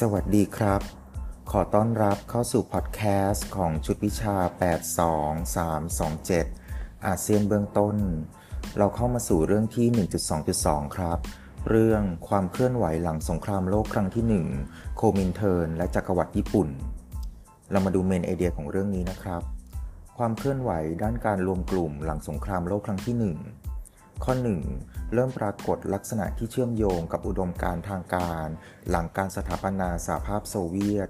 สวัสดีครับ ขอต้อนรับเข้าสู่พอดแคสต์ของชุดวิชา 82327 อาเซียนเบื้องต้น เราเข้ามาสู่เรื่องที่ 1.2.2 ครับ เรื่องความเคลื่อนไหวหลังสงครามโลกครั้งที่ 1 โคมินเทิร์นและจักรวรรดิญี่ปุ่น เรามาดู main idea ของเรื่องนี้นะครับ ความเคลื่อนไหวด้านการรวมกลุ่มหลังสงครามโลกครั้งที่ 1 ข้อ 1 เริ่มปรากฏลักษณะที่เชื่อมโยงกับอุดมการณ์ทางการ หลังการสถาปนาสหภาพโซเวียต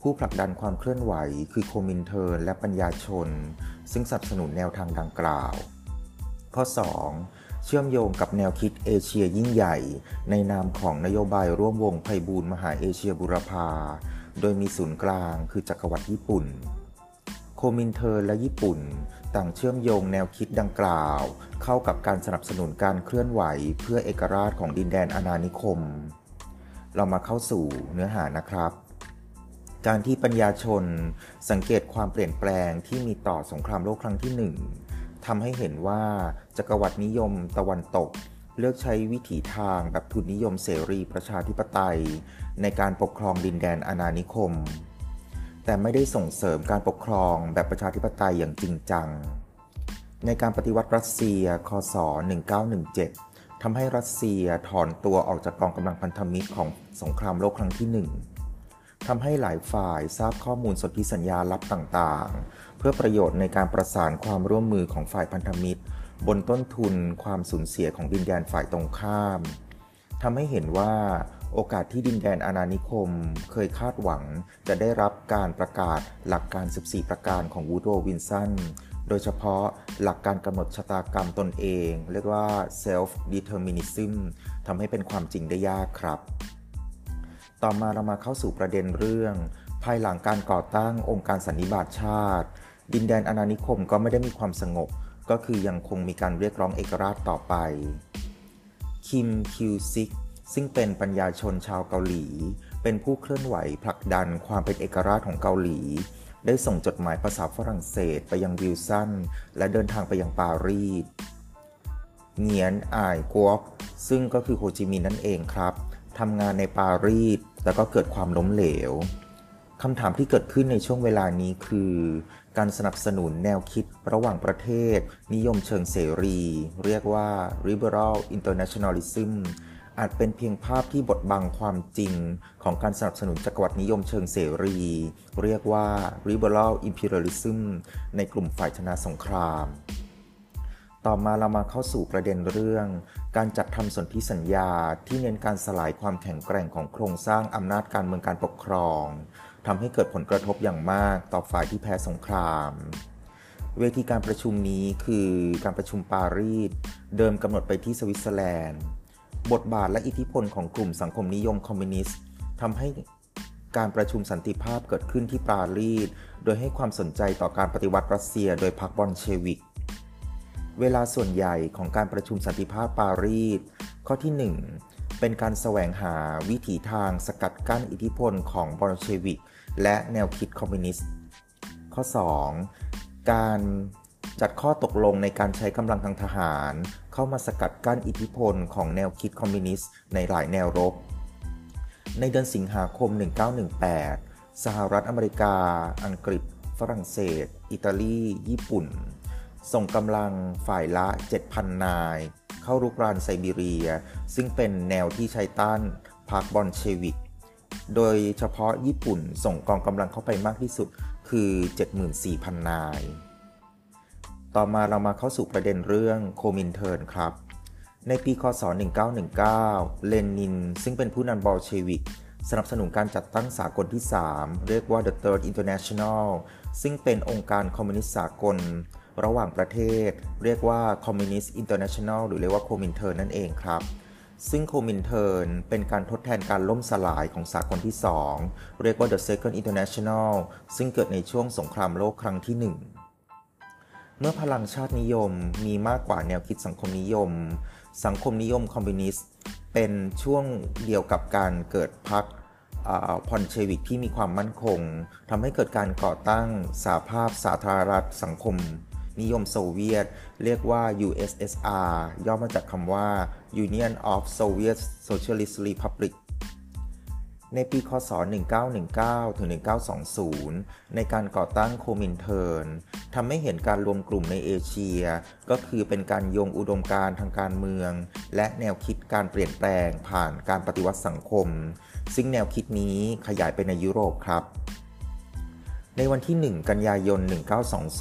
ผู้ผลักดันความเคลื่อนไหวคือโคมินเทิร์นและปัญญาชน ซึ่งสนับสนุนแนวทางดังกล่าว ข้อ 2 เชื่อมโยงกับแนวคิดเอเชียยิ่งใหญ่ ในนามของนโยบายร่วมวงไพบูรณ์มหาเอเชียบุรพาโดยมีศูนย์กลางคือจักรวรรดิญี่ปุ่น โคมินเทิร์นและญี่ปุ่น ต่างเชื่อมโยงแนวคิดดังกล่าว เข้ากับการสนับสนุนการเคลื่อนไหวเพื่อเอกราชของดินแดนอาณานิคม เรามาเข้าสู่เนื้อหานะครับ การที่ปัญญาชนสังเกตความเปลี่ยนแปลงที่มีต่อสงครามโลกครั้งที่หนึ่งทำให้เห็นว่าจักรวรรดินิยมตะวันตกเลือกใช้วิถีทางแบบทุนนิยมเสรีประชาธิปไตย ในการปกครองดินแดนอาณานิคม แต่ไม่ได้ส่งเสริมการปกครองแบบประชาธิปไตยอย่างจริงจัง ในการปฏิวัติรัสเซีย คศ 1917 ทำให้รัสเซียถอนตัวออกจากกองกำลังพันธมิตรของสงครามโลกครั้งที่หนึ่งทำให้หลายฝ่ายทราบข้อมูลสนธิสัญญาลับต่างๆ เพื่อประโยชน์ในการประสานความร่วมมือของฝ่ายพันธมิตร บนต้นทุนความสูญเสียของดินแดนฝ่ายตรงข้ามทำให้เห็นว่า โอกาสที่ดินแดนอาณานิคม เคยคาดหวังจะได้รับการประกาศหลักการ 14 ประการของวูดโรวินสันโดยเฉพาะหลักการกำหนดชะตากรรมตนเอง เรียกว่า self determinism ทำให้เป็นความจริงได้ยากครับ ต่อมาเรามาเข้าสู่ประเด็นเรื่อง ภายหลังการก่อตั้งองค์การสันนิบาตชาติ ดินแดนอาณานิคมก็ไม่ได้มีความสงบ ก็คือยังคงมีการเรียกร้องเอกราชต่อไปคิมคิวซิก ซึ่งเป็นปัญญาชนชาวเกาหลี เป็นผู้เคลื่อนไหวผลักดันความเป็นเอกราชของเกาหลี ได้ส่งจดหมายภาษาฝรั่งเศสไปยังวิลสัน และเดินทางไปยังปารีสเงียนอายกวกซึ่งก็คือโฮจิมินห์นั่นเองครับทำงานในปารีสแล้วก็เกิดความล้มเหลวคำถามที่เกิดขึ้นในช่วงเวลานี้คือ การสนับสนุนแนวคิดระหว่างประเทศ นิยมเชิงเสรี เรียกว่า liberal internationalism อาจเป็นเพียงภาพที่บดบังความจริงของการสนับสนุนจักรวรรดินิยมเชิงเสรี เรียกว่า liberal imperialism ในกลุ่มฝ่ายชนะสงคราม ต่อมาเรามาเข้าสู่ประเด็นเรื่อง การจัดทำสนธิสัญญาที่เน้นการสลายความแข็งแกร่งของโครงสร้างอำนาจการเมืองการปกครองทำให้เกิดผลกระทบอย่างมากต่อฝ่ายที่แพ้สงครามเวทีการประชุมนี้คือการประชุมปารีส เดิมกำหนดไปที่สวิตเซอร์แลนด์ บทบาทและอิทธิพลของกลุ่มสังคมนิยมคอมมิวนิสต์ทำให้การประชุมสันติภาพเกิดขึ้นที่ปารีส โดยให้ความสนใจต่อการปฏิวัติรัสเซียโดยพรรคบอลเชวิก เวลาส่วนใหญ่ของการประชุมสันติภาพปารีส ข้อที่ 1 เป็นการแสวงหาวิถีทางสกัดกั้นอิทธิพลของบอลเชวิก และแนวคิดคอมมิวนิสต์ ข้อ 2 การ จัดข้อตกลงในการใช้กำลังทางทหาร เข้ามาสกัดกั้นอิทธิพลของแนวคิดคอมมิวนิสต์ในหลายแนวรบ ในเดือนสิงหาคม 1918 สหรัฐอเมริกา อังกฤษ ฝรั่งเศส อิตาลี ญี่ปุ่น ส่งกำลังฝ่ายละ 7,000 นาย เข้ารุกรานไซบีเรีย ซึ่งเป็นแนวที่ใช้ต้านพรรคบอลเชวิก โดยเฉพาะญี่ปุ่นส่งกองกำลังเข้าไปมากที่สุดคือ 74,000 นาย ต่อมาเรามาเข้าสู่ประเด็นเรื่องโคมินเทิร์นครับ ในปีคศ 1919 เลนิน ซึ่งเป็นผู้นำบอลเชวิก สนับสนุนการจัดตั้งสากลที่ 3 เรียกว่า The Third International ซึ่งเป็นองค์การคอมมิวนิสต์สากล ระหว่างประเทศ เรียกว่า Communist International หรือเรียกว่าโคมินเทิร์นนั่นเองครับซึ่งโคมินเทิร์นเป็นการทดแทนการล่มสลายของสากลที่ 2 เรียกว่า The Second International ซึ่งเกิดในช่วงสงครามโลกครั้งที่ 1 เมื่อพลังชาตินิยมมีมากกว่าแนวคิดสังคมนิยม สังคมนิยมคอมมิวนิสต์ เป็นช่วงเดียวกับการเกิดพรรคบอลเชวิกที่มีความมั่นคงทำให้เกิดการก่อตั้งสหภาพสาธารณรัฐสังคม นิยมโซเวียต เรียกว่า USSR ย่อมาจากคำว่า Union of Soviet Socialist Republic ในปีคศ 1919 ถึง 1920 ในการก่อตั้งโคมินเทิร์นทำให้เห็นการรวมกลุ่มในเอเชีย ก็คือเป็นการโยงอุดมการณ์ทางการเมือง และแนวคิดการเปลี่ยนแปลงผ่านการปฏิวัติสังคม ซึ่งแนวคิดนี้ขยายไปในยุโรปครับ ในวันที่ 1 กันยายน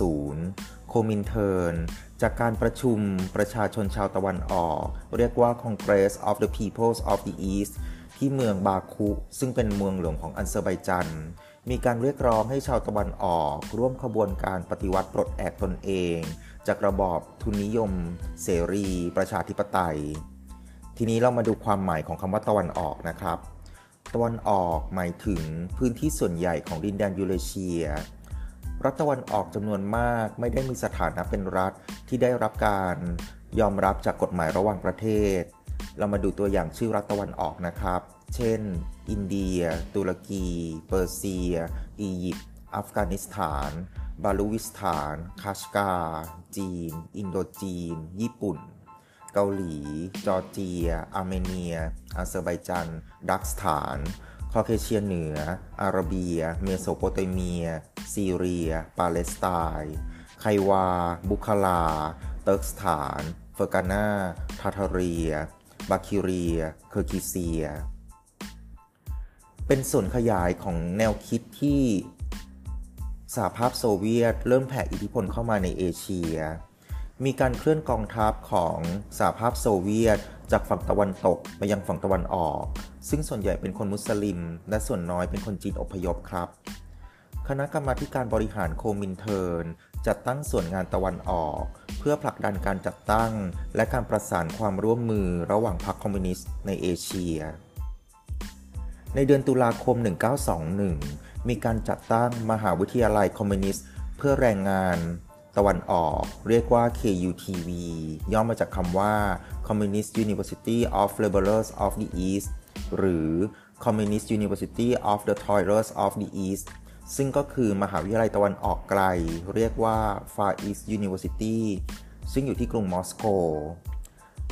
1920โคมินเทิร์นจากการประชุมประชาชนชาวตะวันออก เรียกว่า Congress of the Peoples of the East ที่เมืองบาคุ ซึ่งเป็นเมืองหลวงของอันเซอร์ไบจันมีการเรียกร้องให้ชาวตะวันออก ร่วมขบวนการปฏิวัติปลดแอกตนเอง จากระบอบทุนนิยม เสรี ประชาธิปไตย ทีนี้เรามาดูความหมายของคำว่าตะวันออกนะครับ ตะวันออกหมายถึงพื้นที่ส่วนใหญ่ของดินแดนยูเรเชีย รัฐตะวันออกจำนวนมากไม่ได้มีสถานะเป็นรัฐที่ได้รับการยอมรับจากกฎหมายระหว่างประเทศ เรามาดูตัวอย่างชื่อรัฐตะวันออกนะครับ เช่น อินเดีย ตุรกี เปอร์เซีย อียิปต์ อัฟกานิสถาน บาลูวิสถาน คาชกา จีน อินโดจีน ญี่ปุ่น เกาหลี จอร์เจีย อาร์เมเนีย อาเซอร์ไบจัน ดาเกสถาน คอเคเชียเหนือ อาระเบีย เมโสโปเตเมีย ซีเรีย ปาเลสไตน์ คีวา บุคารา เติร์กสถาน เฟอร์กานาทาทาเรีย บาคิเรีย เคอร์กิเซีย เป็นส่วนขยายของแนวคิดที่สหภาพโซเวียต เริ่มแผ่อิทธิพลเข้ามาในเอเชีย มีการเคลื่อนกองทัพของสหภาพโซเวียต จากฝั่งตะวันตกไปยังฝั่งตะวันออก ซึ่งส่วนใหญ่เป็นคนมุสลิม และส่วนน้อยเป็นคนจีนอพยพครับ คณะกรรมาการบริหารโคมินเทิร์น จัดตั้งส่วนงานตะวันออก เพื่อผลักดันการจัดตั้ง และการประสานความร่วมมือระหว่างพรรคคอมมิวนิสต์ในเอเชีย ในเดือนตุลาคม 1921 มีการจัดตั้งมหาวิทยาลัยคอมมิวนิสต์ เพื่อแรงงานตะวันออกเรียกว่า KUTV ย่อมาจากคำว่า Communist University of Laborers of the East หรือ Communist University of the Toilers of the East ซึ่งก็คือมหาวิทยาลัยตะวันออกไกล เรียกว่า Far East University ซึ่งอยู่ที่กรุงมอสโก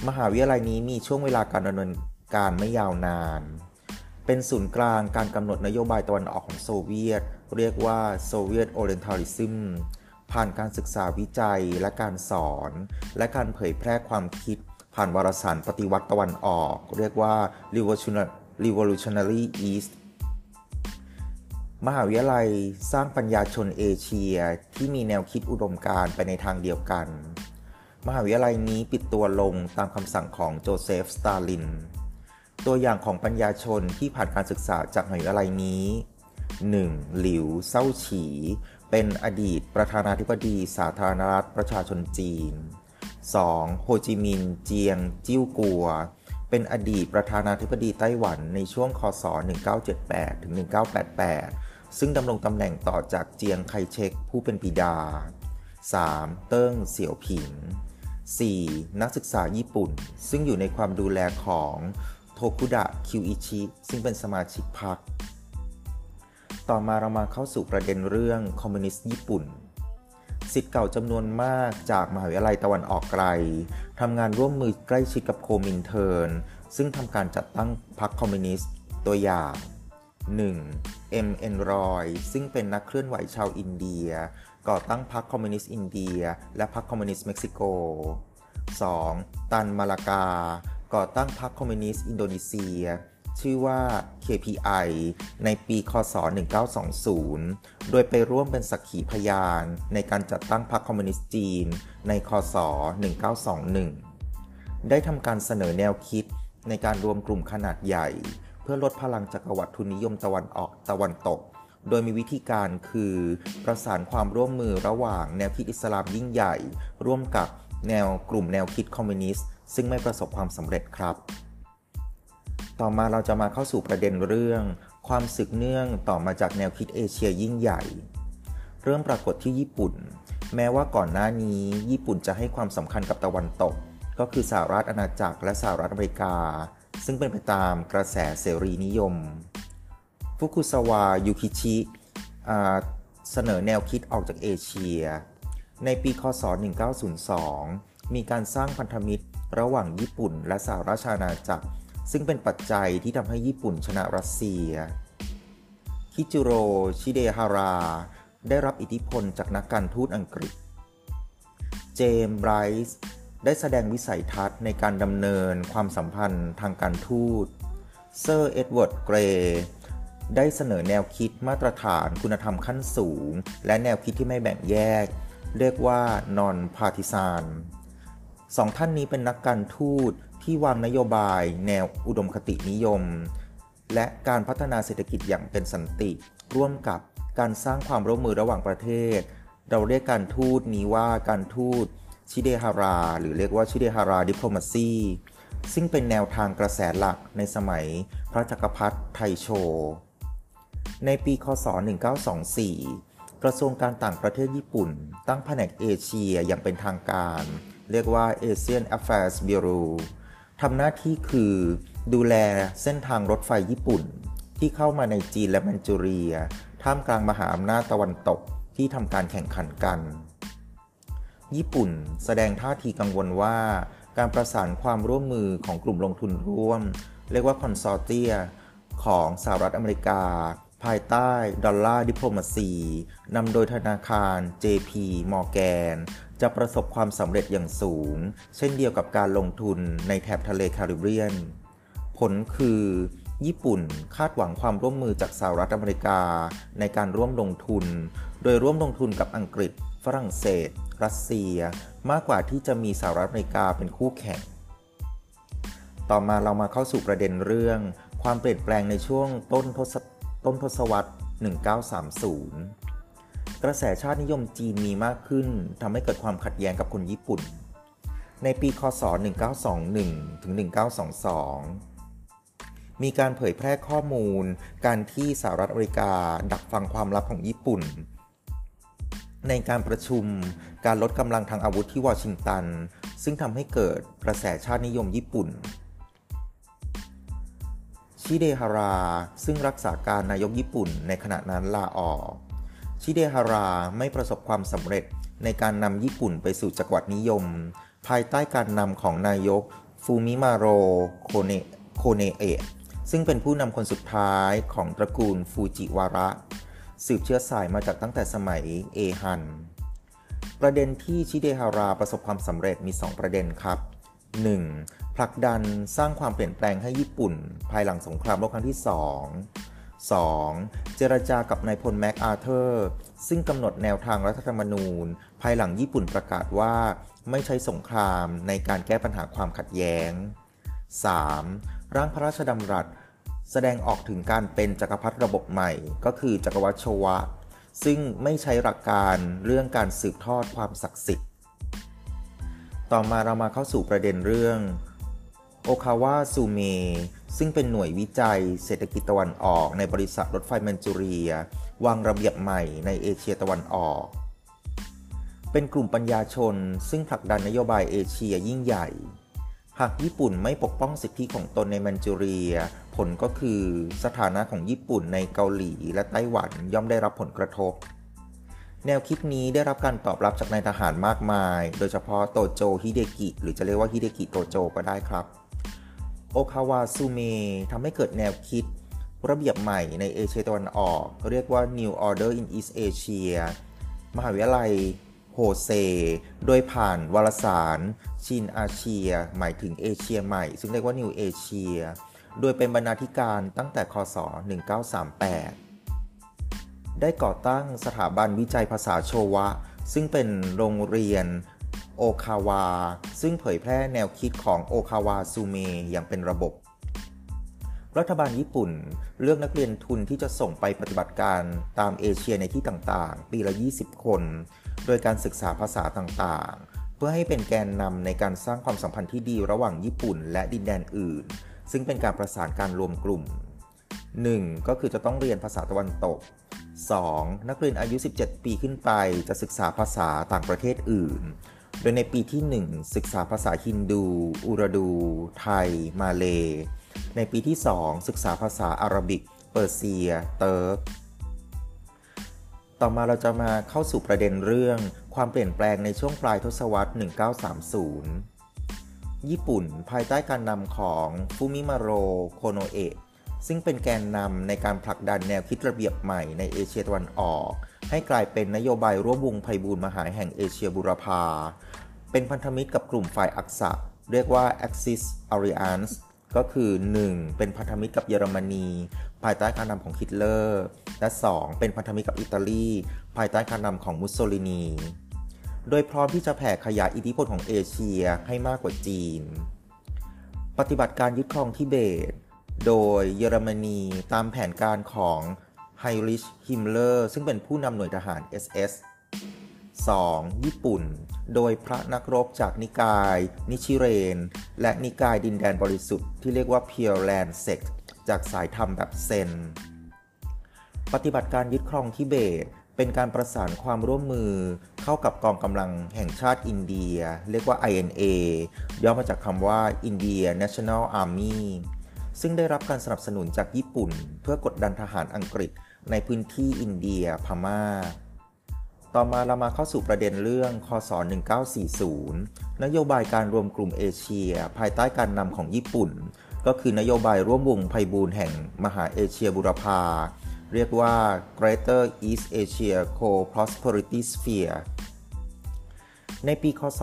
มหาวิทยาลัยนี้มีช่วงเวลาการดำเนินการไม่ยาวนาน เป็นศูนย์กลางการกำหนดนโยบายตะวันออกของโซเวียต เรียกว่า Soviet Orientalism ผ่านการศึกษาวิจัยและการสอน และการเผยแพร่ความคิด ผ่านวารสารปฏิวัติตะวันออก เรียกว่า Revolutionary East มหาวิทยาลัยสร้างปัญญาชนเอเชียที่มีแนวคิดอุดมการไปในทางเดียวกัน มหาวิทยาลัยนี้ปิดตัวลงตามคำสั่งของโจเซฟ สตาลิน ตัวอย่างของปัญญาชนที่ผ่านการศึกษาจากมหาวิทยาลัยนี้ 1. หลิวเซาฉี เป็นอดีตประธานาธิบดีสาธารณรัฐประชาชนจีน 2. โฮจิมินห์เจียง จิ้วกัว เป็นอดีตประธานาธิบดีไต้หวันในช่วงคศ 1978-1988 ซึ่งดำรงตำแหน่งต่อจากเจียงไคเชกผู้เป็นบิดา 3. เติ้งเสี่ยวผิง 4. นักศึกษาญี่ปุ่น ซึ่งอยู่ในความดูแลของโทคุดะคิวอิชิ ซึ่งเป็นสมาชิกพรรคต่อมาเรามาเข้าสู่ประเด็นเรื่องคอมมิวนิสต์ญี่ปุ่นศิษย์เก่าจำนวนมากจากมหาวิทยาลัยตะวันออกไกลทำงานร่วมมือใกล้ชิดกับโคมินเทิร์นซึ่งทำการจัดตั้งพรรคคอมมิวนิสต์ตัวอย่าง 1. เอ็มเอ็นรอยซึ่งเป็นนักเคลื่อนไหวชาวอินเดีย ก่อตั้งพรรคคอมมิวนิสต์อินเดีย และพรรคคอมมิวนิสต์เม็กซิโก 2. ตันมาลากา ก่อตั้งพรรคคอมมิวนิสต์อินโดนีเซีย ชื่อว่า KPI ในปี คศ 1920 โดยไปร่วมเป็นสักขีพยานในการจัดตั้งพรรคคอมมิวนิสต์จีน ใน คศ 1921 ได้ทำการเสนอแนวคิดในการรวมกลุ่มขนาดใหญ่ เพื่อลดพลังจักรวรรดิทุนนิยมตะวันออกตะวันตก โดยมีวิธีการคือประสานความร่วมมือระหว่างแนวคิดอิสลามยิ่งใหญ่ ร่วมกับแนวกลุ่มแนวคิดคอมมิวนิสต์ซึ่งไม่ประสบความสำเร็จครับ ต่อมาเราจะมาเข้าสู่ประเด็นเรื่อง ความสืบเนื่องต่อมาจากแนวคิดเอเชียยิ่งใหญ่ เริ่มปรากฏที่ญี่ปุ่น แม้ว่าก่อนหน้านี้ญี่ปุ่นจะให้ความสำคัญกับตะวันตก ก็คือสหรัฐอาณาจักรและสหรัฐอเมริกา ซึ่งเป็นไปตามกระแสเสรีนิยม ฟุกุสวายุคิชิเสนอแนวคิดออกจากเอเชีย ในปีคศ 1902 มีการสร้างพันธมิตรระหว่างญี่ปุ่นและสหราชอาณาจักร ซึ่งเป็นปัจจัยที่ทำให้ญี่ปุ่นชนะรัสเซีย คิจูโร ชิเดฮารา ได้รับอิทธิพลจากนักการทูตอังกฤษ เจมส์ไรส์ ได้แสดงวิสัยทัศน์ในการดำเนินความสัมพันธ์ทางการทูต เซอร์เอ็ดเวิร์ด เกรย์ได้เสนอแนวคิดมาตรฐานคุณธรรมขั้นสูง และแนวคิดที่ไม่แบ่งแยก เรียกว่า non partisan สองท่านนี้เป็นนักการทูตที่วางนโยบายแนวอุดมคตินิยม และการพัฒนาเศรษฐกิจอย่างเป็นสันติ ร่วมกับการสร้างความร่วมมือระหว่างประเทศ เราเรียกการทูตนี้ว่าการทูต ชิเดฮารา หรือเรียกว่าชิเดฮาราดิปโลมาซีซึ่งเป็นแนวทางกระแสหลักในสมัยพระจักรพรรดิไทโช ในปีคศ 1924 กระทรวงการต่างประเทศญี่ปุ่น ตั้งแผนกเอเชียอย่างเป็นทางการ เรียกว่า Asian Affairs Bureau ทำหน้าที่คือดูแลเส้นทางรถไฟญี่ปุ่น ที่เข้ามาในจีนและแมนจูเรีย ท่ามกลางมหาอำนาจตะวันตกที่ทำการแข่งขันกัน ญี่ปุ่น แสดงท่าทีกังวลว่า การประสานความร่วมมือของกลุ่มลงทุนร่วม เรียกว่า consortia ของสหรัฐอเมริกา ภายใต้ dollar diplomacy นำโดยธนาคาร JP Morgan จะประสบความสำเร็จอย่างสูง เช่นเดียวกับการลงทุนในแถบทะเลแคริบเบียน ผลคือ ญี่ปุ่นคาดหวังความร่วมมือจากสหรัฐอเมริกา ในการร่วมลงทุน โดยร่วมลงทุนกับอังกฤษ ฝรั่งเศส รัสเซีย มากกว่าที่จะมีสหรัฐอเมริกาเป็นคู่แข่ง ต่อมาเรามาเข้าสู่ประเด็นเรื่อง ความเปลี่ยนแปลงในช่วงต้นทศต้นทศวรรษ 1930 กระแสชาตินิยมจีนมีมากขึ้นทำให้เกิดความขัดแย้งกับคนญี่ปุ่น ในปีคศ 1921 ถึง 1922 มีการเผยแพร่ข้อมูล การที่สหรัฐอเมริกาดักฟังความลับของญี่ปุ่น ในการประชุมการลดกำลังทางอาวุธที่วอชิงตัน ซึ่งทำให้เกิดกระแสชาตินิยมญี่ปุ่น ชิเดฮารา ซึ่งรักษาการนายกญี่ปุ่นในขณะนั้นลาออก ชิเดฮาราไม่ประสบความสำเร็จในการนำญี่ปุ่นไปสู่จักรวรรดินิยม ภายใต้การนำของนายกฟูมิมาโรโคเนโคเนเอะซึ่งเป็นผู้นำคนสุดท้ายของตระกูลฟูจิวาระ สืบเชื้อสายมาจากตั้งแต่สมัยเอฮัน ประเด็นที่ชิเดฮาราประสบความสำเร็จมี 2 ประเด็นครับ 1. ผลักดันสร้างความเปลี่ยนแปลงให้ญี่ปุ่น ภายหลังสงครามโลกครั้งที่ 2 2. เจรจากับนายพลแม็กอาเธอร์ ซึ่งกำหนดแนวทางรัฐธรรมนูญ ภายหลังญี่ปุ่นประกาศว่า ไม่ใช้สงครามในการแก้ปัญหาความขัดแย้ง 3. ร่างพระราชดำรัส แสดงออกถึงการเป็นจักรพรรดิระบบใหม่ ก็คือจักรวรรดิชวะ ซึ่งไม่ใช้หลักการเรื่องการสืบทอดความศักดิ์สิทธิ์ ต่อมาเรามาเข้าสู่ประเด็นเรื่องโอคาวาชูเมซึ่งเป็นหน่วยวิจัยเศรษฐกิจตะวันออกในบริษัทรถไฟแมนจูเรียวางระเบียบใหม่ในเอเชียตะวันออก เป็นกลุ่มปัญญาชนซึ่งผลักดันนโยบายเอเชียยิ่งใหญ่ หากญี่ปุ่นไม่ปกป้องสิทธิของตนในแมนจูเรีย ผลก็คือสถานะของญี่ปุ่นในเกาหลีและไต้หวันย่อมได้รับผลกระทบ แนวคิดนี้ได้รับการตอบรับจากนายทหารมากมาย โดยเฉพาะโตโจฮิเดกิ หรือจะเรียกว่าฮิเดกิโตโจก็ได้ครับ โอคาวาซูเมทำให้เกิดแนวคิด ระเบียบใหม่ในเอเชียตะวันออก เรียกว่า New Order in East Asia มหาวิทยาลัย โฮเซ โดยผ่านวารสารชินอาเชีย หมายถึงเอเชียใหม่ ซึ่งเรียกว่า New Asia โดยเป็นบรรณาธิการตั้งแต่คศ 1938 ได้ก่อตั้งสถาบันวิจัยภาษาโชวะ ซึ่งเป็นโรงเรียนโอคาวา ซึ่งเผยแพร่แนวคิดของโอคาวาชูเมอย่างเป็นระบบ รัฐบาลญี่ปุ่นเลือกนักเรียนทุนที่จะส่งไปปฏิบัติการตามเอเชียในที่ต่างๆ ปีละ 20 คน โดยการศึกษาภาษาต่างๆ เพื่อให้เป็นแกนนำในการสร้างความสัมพันธ์ที่ดีระหว่างญี่ปุ่นและดินแดนอื่น ซึ่งเป็นการประสานการรวมกลุ่ม 1. ก็คือจะต้องเรียนภาษาตะวันตก 2. นักเรียนอายุ 17 ปีขึ้นไปจะศึกษาภาษาต่างประเทศอื่น โดยในปีที่ 1 ศึกษาภาษาฮินดู อุรดู ไทย มาเล ในปีที่ 2 ศึกษาภาษาอาหรับิก เปอร์เซีย เติร์ก ต่อมาเราจะมาเข้าสู่ประเด็นเรื่อง ความเปลี่ยนแปลงในช่วงปลายทศวรรษ 1930 ญี่ปุ่นภายใต้การนำของฟูมิมาโรโคโนเอะซึ่งเป็นแกนนำในการผลักดันแนวคิดระเบียบใหม่ในเอเชียตะวันออก ให้กลายเป็นนโยบายร่วมวงไพบูลมหาแห่งเอเชียบุรพา เป็นพันธมิตรกับกลุ่มฝ่ายอักษะ เรียกว่า Axis Alliance ก็คือ 1. เป็นพันธมิตรกับเยอรมนีภายใต้การนำของฮิตเลอร์ และ 2. เป็นพันธมิตรกับอิตาลีภายใต้การนำของมุสโสลินี โดยพร้อมที่จะแผ่ขยายอิทธิพลของเอเชียให้มากกว่าจีน ปฏิบัติการยึดครองทิเบต โดยเยอรมนีตามแผนการของไฮริชฮิมเลอร์ซึ่งเป็นผู้นำหน่วยทหาร SS 2. ญี่ปุ่น โดยพระนักรบจากนิกาย นิชิเรน และนิกายดินแดนบริสุทธิ์ที่เรียกว่า Pure Land Sect จากสายธรรมแบบเซน ปฏิบัติการยึดครองทิเบต เป็นการประสานความร่วมมือ เข้ากับกองกำลังแห่งชาติอินเดีย เรียกว่า INA ย่อมาจากคำว่า India National Army ซึ่งได้รับการสนับสนุนจากญี่ปุ่น เพื่อกดดันทหารอังกฤษในพื้นที่อินเดียพมา่า ต่อมาเรามาเข้าสู่ประเด็นเรื่องคศ 1940 นโยบายการรวมกลุ่มเอเชีย ภายใต้การนำของญี่ปุ่น ก็คือนโยบายร่วมวงไพบูลแห่งมหาเอเชียบุรพา เรียกว่า Greater East Asia Co-Prosperity Sphere ในปี คศ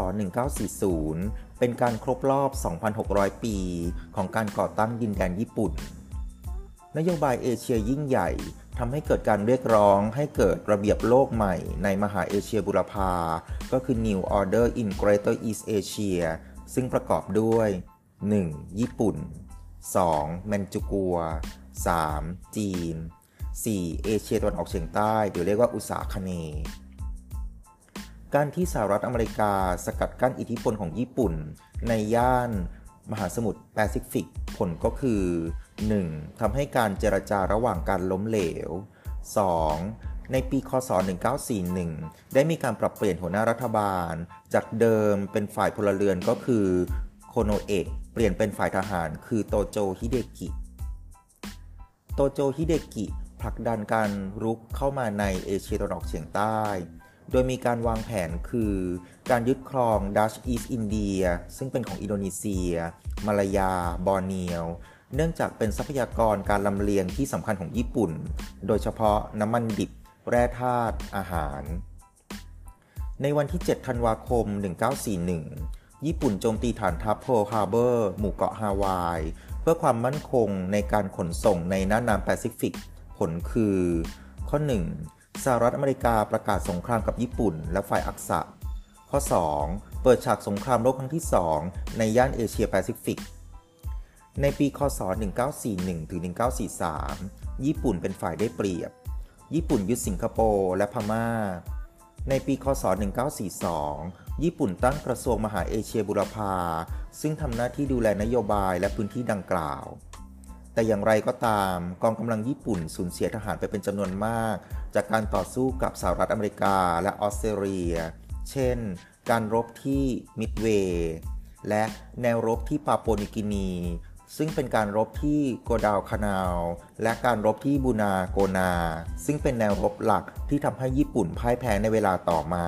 1940 เป็นการครบรอบ 2,600 ปี ของการก่อตั้งดินแดนญี่ปุ่น นโยบายเอเชียยิ่งใหญ่ ทำให้เกิดการเรียกร้องให้เกิดระเบียบโลกใหม่ในมหาเอเชียบุรพา ก็คือ New Order in Greater East Asia ซึ่งประกอบด้วย 1. ญี่ปุ่น 2. แมนจูกัว 3. จีน 4. เอเชียตะวันออกเฉียงใต้หรือเรียกว่าอุษาคเน การที่สหรัฐอเมริกาสกัดกั้นอิทธิพลของญี่ปุ่น ในย่านมหาสมุทรแปซิฟิกผลก็คือ 1. ทำให้การเจรจาระหว่างการล้มเหลว 2. ในปีคศ 1941 ได้มีการปรับเปลี่ยนหัวหน้ารัฐบาล จากเดิมเป็นฝ่ายพลเรือนก็คือโคโนเอะเปลี่ยนเป็นฝ่ายทหารคือโตโจฮิเดกิ โตโจฮิเดกิผลักดันการรุกเข้ามาในเอเชียตะวันออกเฉียงใต้ โดยมีการวางแผนคือการยึดครอง Dutch East India ซึ่งเป็นของอินโดนีเซีย มาลายา บอร์เนียว เนื่องจากเป็นทรัพยากรการลำเลียงที่สำคัญของญี่ปุ่น โดยเฉพาะน้ำมันดิบ แร่ธาตุ อาหาร ในวันที่ 7 ธันวาคม 1941 ญี่ปุ่นโจมตีฐานทัพเพิร์ลฮาร์เบอร์ หมู่เกาะฮาวาย เพื่อความมั่นคงในการขนส่งในน่านน้ำแปซิฟิก ผลคือ ข้อ 1. สหรัฐอเมริกาประกาศสงครามกับญี่ปุ่น และฝ่ายอักษะ ข้อ 2. เปิดฉากสงครามโลกครั้งที่ 2 ในย่านเอเชียแปซิฟิก ในปี คศ 1941 ถึง 1943 ญี่ปุ่นเป็นฝ่ายได้เปรียบ ญี่ปุ่นยึดสิงคโปร์และพม่า ในปี คศ 1942 ญี่ปุ่นตั้งกระทรวงมหาเอเชียบุรพา ซึ่งทำหน้าที่ดูแลนโยบายและพื้นที่ดังกล่าว แต่อย่างไรก็ตาม กองกำลังญี่ปุ่นสูญเสียทหารไปเป็นจำนวนมาก จากการต่อสู้กับสหรัฐอเมริกาและออสเตรเลีย เช่น การรบที่มิดเวย์และแนวรบที่ปาปัวนิวกินี ซึ่งเป็นการรบที่กัวดาลคานาลและการรบที่บูนาโกนา ซึ่งเป็นแนวรบหลักที่ทำให้ญี่ปุ่นพ่ายแพ้ในเวลาต่อมา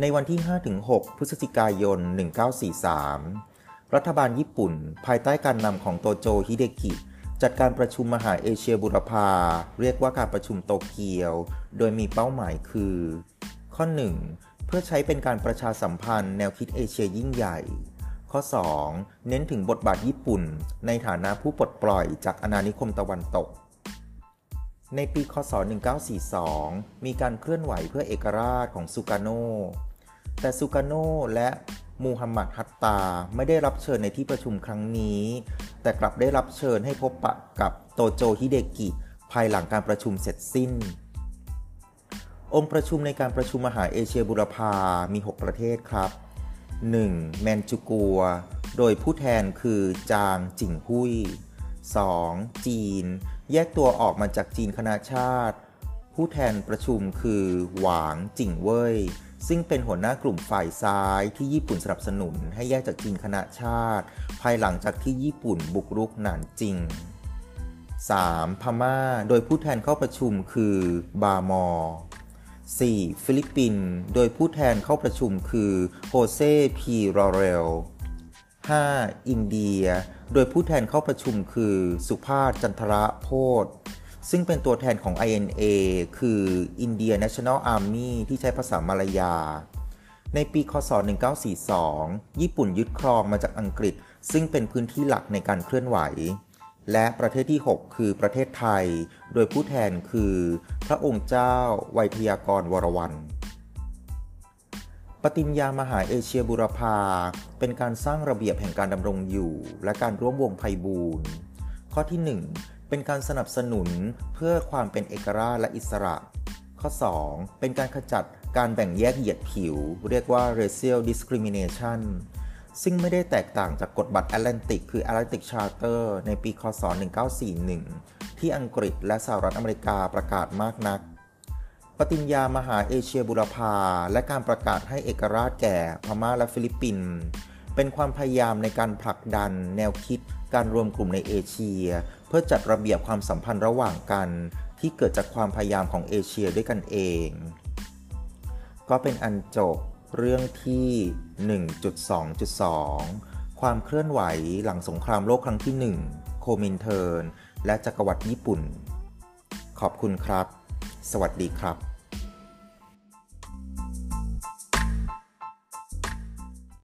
ในวันที่ 5-6 พฤศจิกายน 1943 รัฐบาลญี่ปุ่น ภายใต้การนำของโตโจฮิเดกิจัดการประชุมมหาเอเชียบุรพาเรียกว่าการประชุมโตเกียว โดยมีเป้าหมายคือ ข้อ 1 เพื่อใช้เป็นการประชาสัมพันธ์แนวคิดเอเชียยิ่งใหญ่ ข้อ 2 เน้นถึงบทบาทญี่ปุ่น ในฐานะผู้ปลดปล่อยจากอาณานิคมตะวันตก ในปีคศ 1942 มีการเคลื่อนไหวเพื่อเอกราชของซูกาโน แต่ซูกาโนและมูฮัมหมัดฮัตตาไม่ได้รับเชิญในที่ประชุมครั้งนี้ แต่กลับได้รับเชิญให้พบปะกับโตโจฮิเดกิ ภายหลังการประชุมเสร็จสิ้น องค์ประชุมในการประชุมมหาเอเชียบุรพามี 6 ประเทศครับ 1. แมนจูกัว โดยผู้แทนคือจางจิงหุย 2. จีน แยกตัวออกมาจากจีนคณะชาติ ผู้แทนประชุมคือหวางจิงเว่ยซึ่งเป็นหัวหน้ากลุ่มฝ่ายซ้ายที่ญี่ปุ่นสนับสนุนให้แยกจากจีนคณะชาติ ภายหลังจากที่ญี่ปุ่นบุกรุกหนานจิง 3. พม่า โดยผู้แทนเข้าประชุมคือบามอ 4. ฟิลิปปินส์โดยผู้แทนเข้าประชุมคือโฮเซพีลอเรล 5. อินเดีย โดยผู้แทนเข้าประชุมคือสุภาพจันทระโพธซึ่งเป็นตัวแทนของ INA คือ India National Army ที่ใช้ภาษามาลายา ในปี คศ 1942 ญี่ปุ่นยึดครองมาจากอังกฤษ ซึ่งเป็นพื้นที่หลักในการเคลื่อนไหว และประเทศที่ 6 คือประเทศไทย โดยผู้แทนคือ พระองค์เจ้า ไวยทยากรวรวัน ปฏิญญามหาเอเชียบุรพา เป็นการสร้างระเบียบแห่งการดำรงอยู่ และการร่วมวงไพบูรณ์ ข้อที่ 1 เป็นการสนับสนุนเพื่อความเป็นเอกราชและอิสระ ข้อ 2 เป็นการขจัดการแบ่งแยกเหยียดผิว เรียกว่า racial discrimination ซึ่งไม่ได้แตกต่างจากกฎบัตรแอตแลนติก คือ Atlantic Charter ในปี คศ 1941 ที่อังกฤษและสหรัฐอเมริกาประกาศมากนัก ปฏิญญามหาเอเชียบุรพาและการประกาศให้เอกราชแก่พม่าและฟิลิปปินส์เป็นความพยายามในการผลักดันแนวคิดการรวมกลุ่มในเอเชีย เพื่อจัดระเบียบความสัมพันธ์ระหว่างกัน ที่เกิดจากความพยายามของเอเชียด้วยกันเอง ก็เป็นอันจบ เรื่องที่ 1.2.2 ความเคลื่อนไหวหลังสงครามโลกครั้งที่ 1 โคมินเทิร์น และจักรวรรดิญี่ปุ่น ขอบคุณครับ สวัสดีครับ